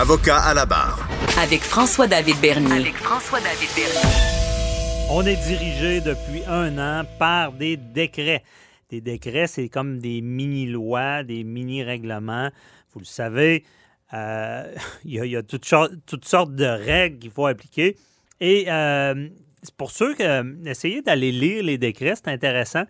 Avocat à la barre. Avec François-David Bernier. Avec François-David Bernier. On est dirigé depuis un an par des décrets. Des décrets, c'est comme des mini-lois, des mini-règlements. Vous le savez, euh, il y a, toutes, sortes de règles qu'il faut appliquer. Et euh, pour ceux qui euh, essayez d'aller lire les décrets, c'est intéressant.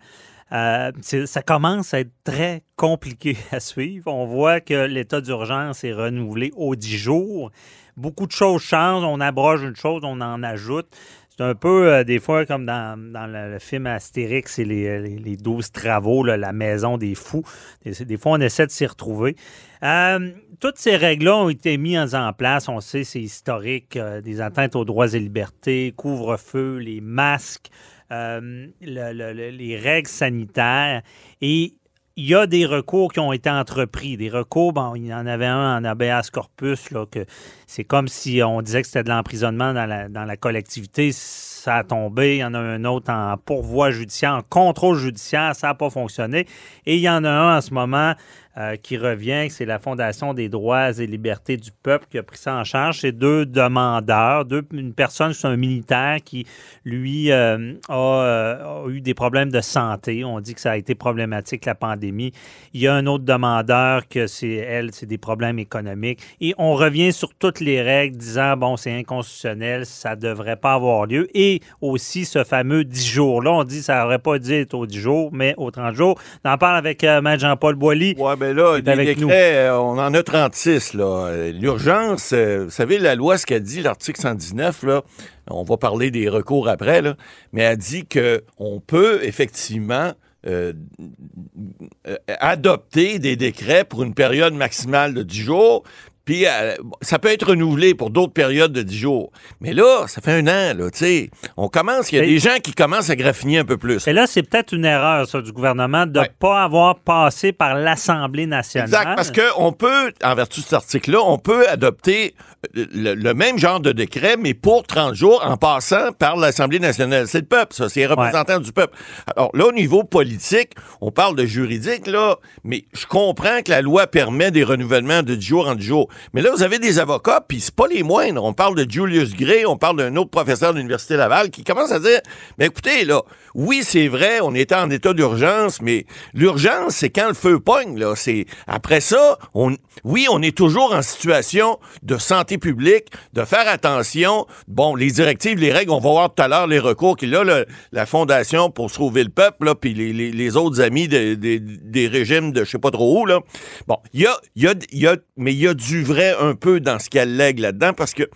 Euh, ça commence à être très compliqué à suivre. On voit que l'état d'urgence est renouvelé aux 10 jours. Beaucoup de choses changent. On abroge une chose, on en ajoute. C'est un peu, euh, des fois, comme dans, le, film Astérix et les, les, 12 travaux, la maison des fous. Des, fois, on essaie de s'y retrouver. Euh, toutes ces règles-là ont été mises en place. On sait, c'est historique. des atteintes aux droits et libertés, couvre-feu, les masques, euh, les règles sanitaires. Et il y a des recours qui ont été entrepris. Des recours, bon, il y en avait un en habeas corpus, là, que c'est comme si on disait que c'était de l'emprisonnement dans la, dans la collectivité. Ça a tombé. Il y en a un autre en pourvoi judiciaire, en contrôle judiciaire. Ça n'a pas fonctionné. Et il y en a un en ce moment euh, qui revient, c'est la Fondation des droits et libertés du peuple qui a pris ça en charge. C'est deux demandeurs, deux, une personne, c'est un militaire qui, lui, euh, euh, a, eu des problèmes de santé. On dit que ça a été problématique, la pandémie. Il y a un autre demandeur que c'est elle, c'est des problèmes économiques. Et on revient sur toutes les règles disant, bon, c'est inconstitutionnel, ça ne devrait pas avoir lieu. Et aussi ce fameux 10 jours-là, on dit ça n'aurait pas dû être aux 10 jours, mais aux 30 jours. On en parle avec Maître Jean-Paul Boilly mais là, euh, on en a 36, là. L'urgence, euh, vous savez, la loi, ce qu'elle dit, l'article 119, là, on va parler des recours après, là, mais elle dit qu'on peut effectivement euh, adopter des décrets pour une période maximale de 10 jours, puis euh, ça peut être renouvelé pour d'autres périodes de 10 jours. Mais là, ça fait un an, là, tu sais. On commence, il y a des gens qui commencent à graffiner un peu plus. Et là, c'est peut-être une erreur, ça, du gouvernement de ne pas avoir passé par l'Assemblée nationale. Exact, parce qu'on peut, en vertu de cet article-là, on peut adopter le, même genre de décret, mais pour 30 jours, en passant par l'Assemblée nationale. C'est le peuple, ça, c'est les représentants du peuple. Alors là, au niveau politique, on parle de juridique, là, mais je comprends que la loi permet des renouvellements de 10 jours en 10 jours. Mais là, vous avez des avocats, puis c'est pas les moindres. On parle de Julius Gray, on parle d'un autre professeur de l'Université Laval qui commence à dire, mais écoutez, là, oui, c'est vrai, on était en état d'urgence, mais l'urgence, c'est quand le feu pogne, là. C'est, après ça, on, oui, on est toujours en situation de santé publique, de faire attention. Bon, les directives, les règles, on va voir tout à l'heure les recours qu'il a, la Fondation pour sauver le peuple, puis les, autres amis des régimes de je sais pas trop où, là. Bon, il y a, y, a, y a, mais il y a du vrai un peu dans ce qu'elle lègue là-dedans, parce que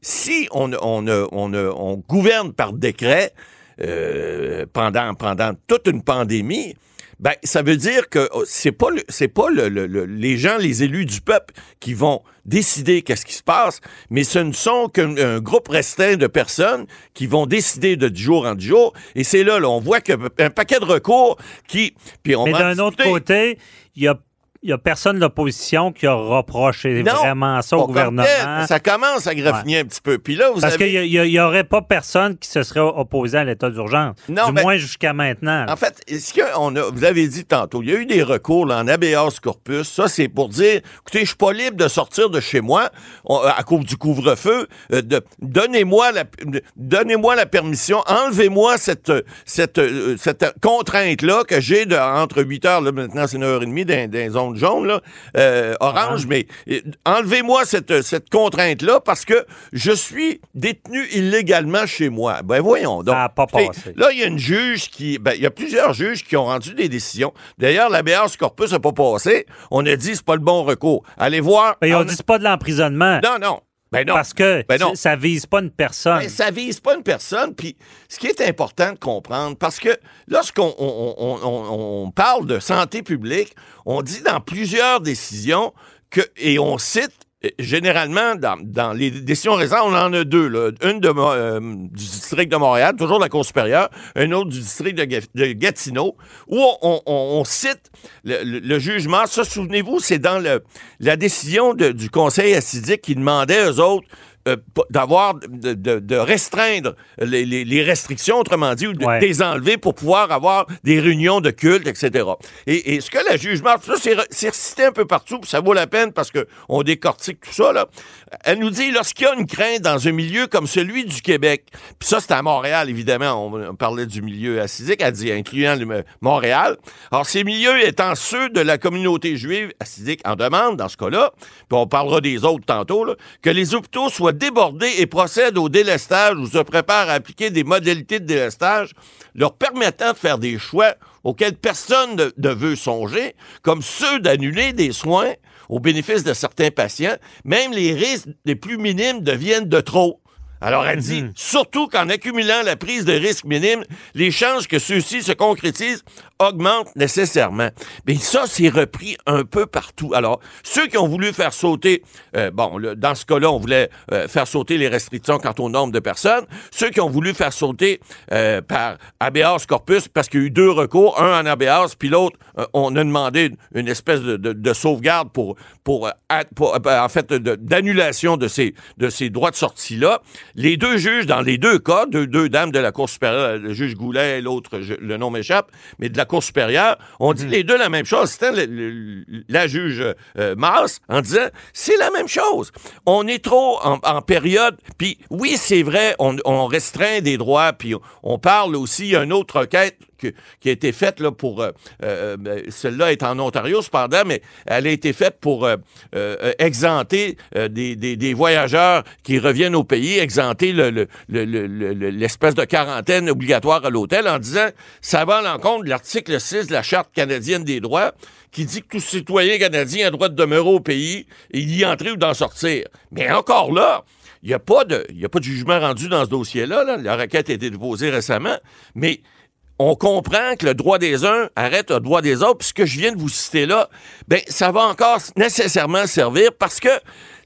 si on, on, on, on gouverne par décret euh, pendant, pendant toute une pandémie, ben, ça veut dire que oh, c'est pas c'est pas le, les gens, les élus du peuple qui vont décider qu'est-ce qui se passe, mais ce ne sont qu'un groupe restreint de personnes qui vont décider de jour en jour. Et c'est là, là, on voit qu'un paquet de recours qui. Puis on mais d'un autre côté, il y a il n'y a personne de l'opposition qui a reproché vraiment ça au gouvernement. Ça commence à graffiner un petit peu. Puis là, vous Parce qu'il n'y aurait pas personne qui se serait opposé à l'état d'urgence. Du moins jusqu'à maintenant. En fait, ce qu'on a, vous avez dit tantôt, il y a eu des recours là, en habeas corpus. Ça, c'est pour dire, écoutez, je suis pas libre de sortir de chez moi à cause du couvre-feu. Euh, donnez-moi la, donnez-moi la permission, enlevez-moi cette, cette, euh, cette contrainte-là que j'ai entre 8 heures, là, maintenant c'est 9h30 dans, dans zones jaune, là, euh, orange, mais euh, enlevez-moi cette, cette contrainte-là parce que je suis détenu illégalement chez moi. Ben voyons donc. pas passé. Là, il y a une juge qui. Ben, il y a plusieurs juges qui ont rendu des décisions. D'ailleurs, l'habeas corpus n'a pas passé. On a dit c'est pas le bon recours. Allez voir. Ben, on dit pas de l'emprisonnement. Non, non. Ben non. Parce que ben non. ça vise pas une personne. Ben, ça vise pas une personne. Puis ce qui est important de comprendre, parce que lorsqu'on on, parle de santé publique, on dit dans plusieurs décisions que, et on cite généralement, dans, dans les décisions récentes, on en a deux. Là. Une de, euh, du district de Montréal, toujours de la Cour supérieure, une autre du district de, Ga- de Gatineau, où on, on- on cite le, le- le jugement. Ça, souvenez-vous, c'est dans le, la décision du Conseil assidique qui demandait aux autres euh, d'avoir de, de- de restreindre les, les- les restrictions, autrement dit, ou de Ouais. les enlever pour pouvoir avoir des réunions de culte, etc. Et, et ce que la juge Marthe, ça, c'est re- c'est recité un peu partout, puis ça vaut la peine parce qu'on décortique tout ça, là. Elle nous dit, lorsqu'il y a une crainte dans un milieu comme celui du Québec, puis ça, c'est à Montréal, évidemment, on, on parlait du milieu assidique, elle dit, incluant le, Montréal. Alors, ces milieux étant ceux de la communauté juive assidique en demande, dans ce cas-là, puis on parlera des autres tantôt, là, que les hôpitaux soient débordés et procèdent au délestage ou se préparent à appliquer des modalités de délestage leur permettant de faire des choix auxquels personne ne, ne veut songer, comme ceux d'annuler des soins au bénéfice de certains patients, même les risques les plus minimes deviennent de trop. Alors, elle dit, surtout qu'en accumulant la prise de risque minime, les chances que ceux-ci se concrétisent augmentent nécessairement. Mais ça, c'est repris un peu partout. Alors, ceux qui ont voulu faire sauter, euh, bon, le- dans ce cas-là, on voulait euh, faire sauter les restrictions quant au nombre de personnes. Ceux qui ont voulu faire sauter euh, par habeas corpus, parce qu'il y a eu deux recours, un en habeas, puis l'autre, on a demandé une, une espèce de, de- de sauvegarde pour, pour, pour, en fait, de- d'annulation de ces, de ces droits de sortie-là. Les deux juges, dans les deux cas, deux, deux dames de la Cour supérieure, le juge Goulet et l'autre, le nom m'échappe, mais de la Cour supérieure, ont dit les deux la même chose. C'était la juge euh, Masse en disant c'est la même chose. On est trop en, en période. Puis oui, c'est vrai, on, on restreint des droits. Puis on, on parle aussi, il y a une autre requête qui a été faite là, pour. euh, euh, euh, Celle-là est en Ontario, cependant, mais elle a été faite pour euh, exempter des, voyageurs qui reviennent au pays, exempter le- le- le- le- le- le- l'espèce de quarantaine obligatoire à l'hôtel en disant ça va à l'encontre de l'article 6 de la Charte canadienne des droits qui dit que tout citoyen canadien a droit de demeurer au pays et d'y entrer ou d'en sortir. Mais encore là, il n'y a, pas de- y a pas de jugement rendu dans ce dossier-là. là. La requête a été déposée récemment, mais on comprend que le droit des uns arrête le droit des autres. Puis ce que je viens de vous citer là, ben ça va encore nécessairement servir parce que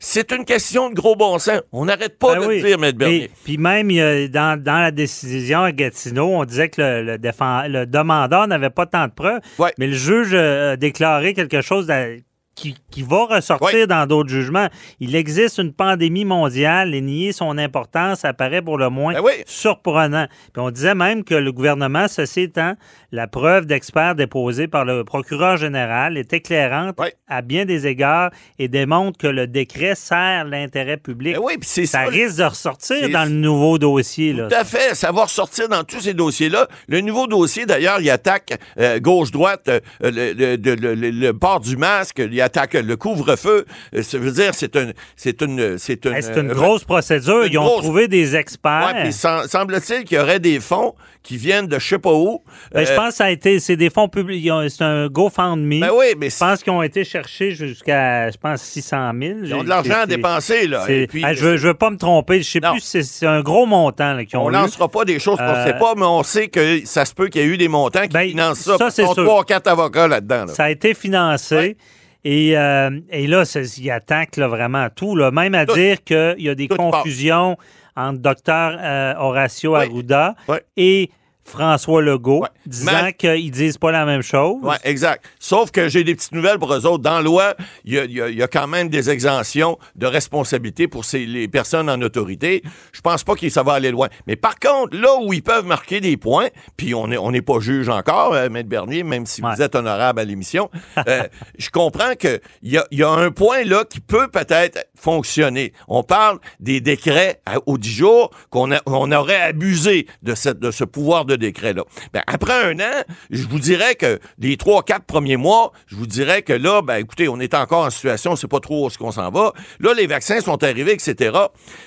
c'est une question de gros bon sens. On n'arrête pas Ben de oui. le dire, Maître Bernier. Et- Puis même, a- dans, dans la décision à Gatineau, on disait que le, le défend- le demandeur n'avait pas tant de preuves, Ouais. mais le juge a déclaré quelque chose d'a- qui, qui va ressortir dans d'autres jugements. Il existe une pandémie mondiale et nier son importance apparaît pour le moins Ben oui. surprenant. Puis on disait même que le gouvernement, ceci étant, la preuve d'experts déposée par le procureur général est éclairante à bien des égards et démontre que le décret sert l'intérêt public. Ben Ça ça. risque de ressortir dans le nouveau dossier. Là. Tout à fait. Ça va ressortir dans tous ces dossiers-là. Le nouveau dossier, d'ailleurs, il attaque euh, gauche-droite, euh, le, le- le- le- le port du masque, il attaque le couvre-feu. Euh, ça veut dire, c'est une, c'est une, c'est une, une euh, grosse procédure. une Ils ont grosse- trouvé des experts. Ouais, semble-t-il qu'il y aurait des fonds qui viennent de je sais pas où. Ben, je Euh, pense que ça a été, c'est des fonds publics. C'est un GoFundMe. Ben oui, mais Je pense qu'ils ont été cherchés jusqu'à, je pense, 600 000. ils ont de l'argent à dépenser, là. Et puis, Ah, je, veux, je veux pas me tromper. Je sais Non. plus si c'est c'est un gros montant qu'ils ont on eu. lancera pas des choses qu'on Euh, sait pas, mais on sait que ça se peut qu'il y ait eu des montants qui Ben, financent ça. ça, c'est sûr. trois quatre avocats là-dedans. là. Ça a été financé. Ouais. Et, euh, et là, il attaque là, vraiment tout. Là. Même à Tout. dire qu'il y a des part. confusions entre docteur euh, Horacio Oui. Arruda et François Legault, Ouais. disant qu'ils disent pas la même chose. Oui, exact. Sauf que j'ai des petites nouvelles pour eux autres. Dans la loi, il y a, y y quand même des exemptions de responsabilité pour ces, les personnes en autorité. Je pense pas que ça va aller loin. Mais par contre, là où ils peuvent marquer des points, puis on n'est on pas juge encore, euh, Maître Bernier, même si Ouais. vous êtes honorable à l'émission, euh, je comprends qu'il y a, il y a un point là qui peut peut-être fonctionner. On parle des décrets à- aux 10 jours qu'on on aurait abusé de, cette, de ce pouvoir de décret-là. Ben, après un an, je vous dirais que les trois, quatre premiers mois, je vous dirais que là, ben, écoutez, on est encore en situation, on sait pas trop où est-ce qu'on s'en va. Là, les vaccins sont arrivés, etc.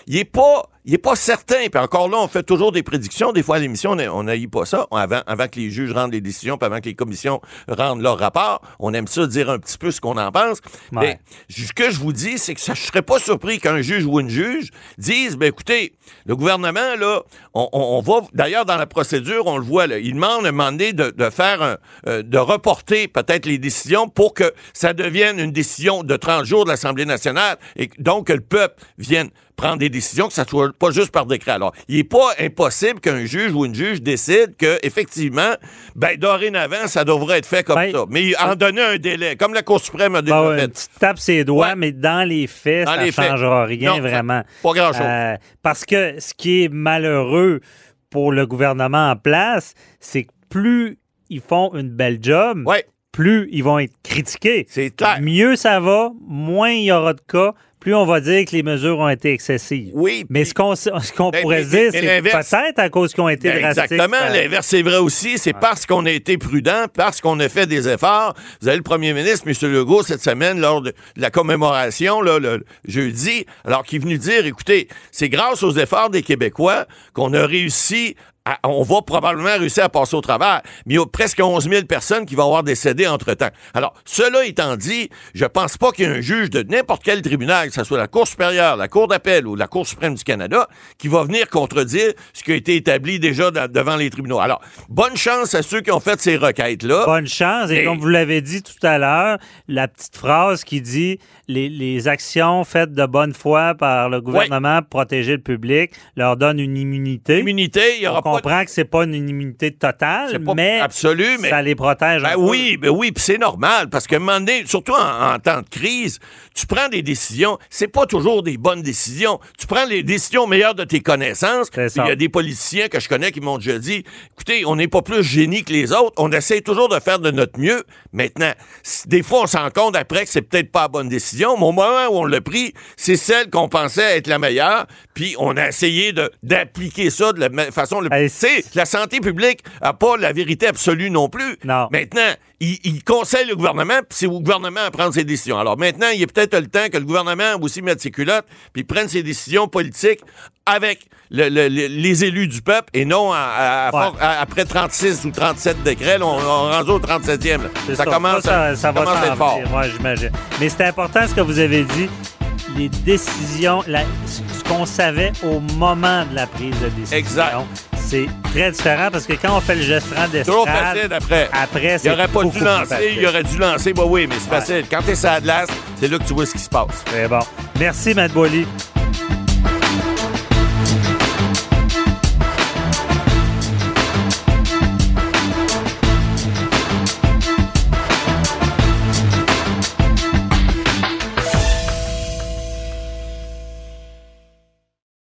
Il est pas il n'est pas certain. Puis encore là, on fait toujours des prédictions. Des fois, à l'émission, on n'aille pas ça. Avant, avant que les juges rendent les décisions, puis avant que les commissions rendent leur rapport, on aime ça dire un petit peu ce qu'on en pense. Mais ce que je vous dis, c'est que ça, je serais pas surpris qu'un juge ou une juge dise, ben écoutez, le gouvernement, là, on, va, d'ailleurs, dans la procédure, on le voit, là, il demande à un moment donné de, faire un, euh, de reporter peut-être les décisions pour que ça devienne une décision de 30 jours de l'Assemblée nationale et donc que le peuple vienne prendre des décisions, que ça soit pas juste par décret. Alors, il n'est pas impossible qu'un juge ou une juge décide que effectivement, ben dorénavant, ça devrait être fait comme ben, ça. Mais en donner un délai, comme la Cour suprême a déjà ben fait. Tu tapes ses doigts, mais dans les faits, ça ne changera rien vraiment. Pas grand-chose. Euh, parce que ce qui est malheureux pour le gouvernement en place, c'est que plus ils font une belle job, plus ils vont être critiqués. C'est clair. Mieux ça va, moins il y aura de cas, plus on va dire que les mesures ont été excessives. Oui. Mais ce qu'on ce ben, pourrait dire, c'est peut-être à cause qu'ils ont été ben, drastiques. Exactement. L'inverse, c'est vrai aussi. C'est parce qu'on a été prudent, parce qu'on a fait des efforts. Vous avez le premier ministre, M. Legault, cette semaine, lors de la commémoration, là, le jeudi, alors qu'il est venu dire, écoutez, c'est grâce aux efforts des Québécois qu'on a réussi on va probablement réussir à passer au travers, mais il y a presque 11 000 personnes qui vont avoir décédé entre-temps. Alors, cela étant dit, je pense pas qu'il y ait un juge de n'importe quel tribunal, que ce soit la Cour supérieure, la Cour d'appel ou la Cour suprême du Canada, qui va venir contredire ce qui a été établi déjà devant les tribunaux. Alors, bonne chance à ceux qui ont fait ces requêtes-là. Bonne chance, et, comme vous l'avez dit tout à l'heure, la petite phrase qui dit les, actions faites de bonne foi par le gouvernement pour protéger le public leur donne une immunité. Immunité, il y aura pas comprend que c'est pas une immunité totale, mais, absolue, mais ça les protège. Ben oui, ben oui, puis c'est normal parce que un moment donné, surtout en, temps de crise, tu prends des décisions. C'est pas toujours des bonnes décisions. Tu prends les décisions meilleures de tes connaissances. Il y a des politiciens que je connais qui m'ont déjà dit, écoutez, on n'est pas plus génie que les autres. On essaie toujours de faire de notre mieux. Maintenant, des fois, on s'en compte après que c'est peut-être pas la bonne décision. Mais au moment où on l'a pris, c'est celle qu'on pensait être la meilleure. Puis on a essayé d'appliquer ça de la façon le sais, la santé publique n'a pas la vérité absolue non plus. Non. Maintenant, il, conseille le gouvernement, puis c'est au gouvernement à prendre ses décisions. Alors maintenant, il est peut-être le temps que le gouvernement aussi mette ses culottes, puis prenne ses décisions politiques avec les élus du peuple et non après 36 ou 37 décrets. on, on rendu au 37e. Ça, commence, ça, ça, va commence à être fort. Moi, j'imagine. Mais c'est important ce que vous avez dit les décisions, ce qu'on savait au moment de la prise de décision. Exact c'est très différent parce que quand on fait le gestion d'estrade... Trop facile après. Après, c'est Il aurait pas dû lancer, il aurait dû lancer, bah oui, mais c'est facile. Quand t'es sur la glace, c'est là que tu vois ce qui se passe. Très bon. Merci, Matt Boily.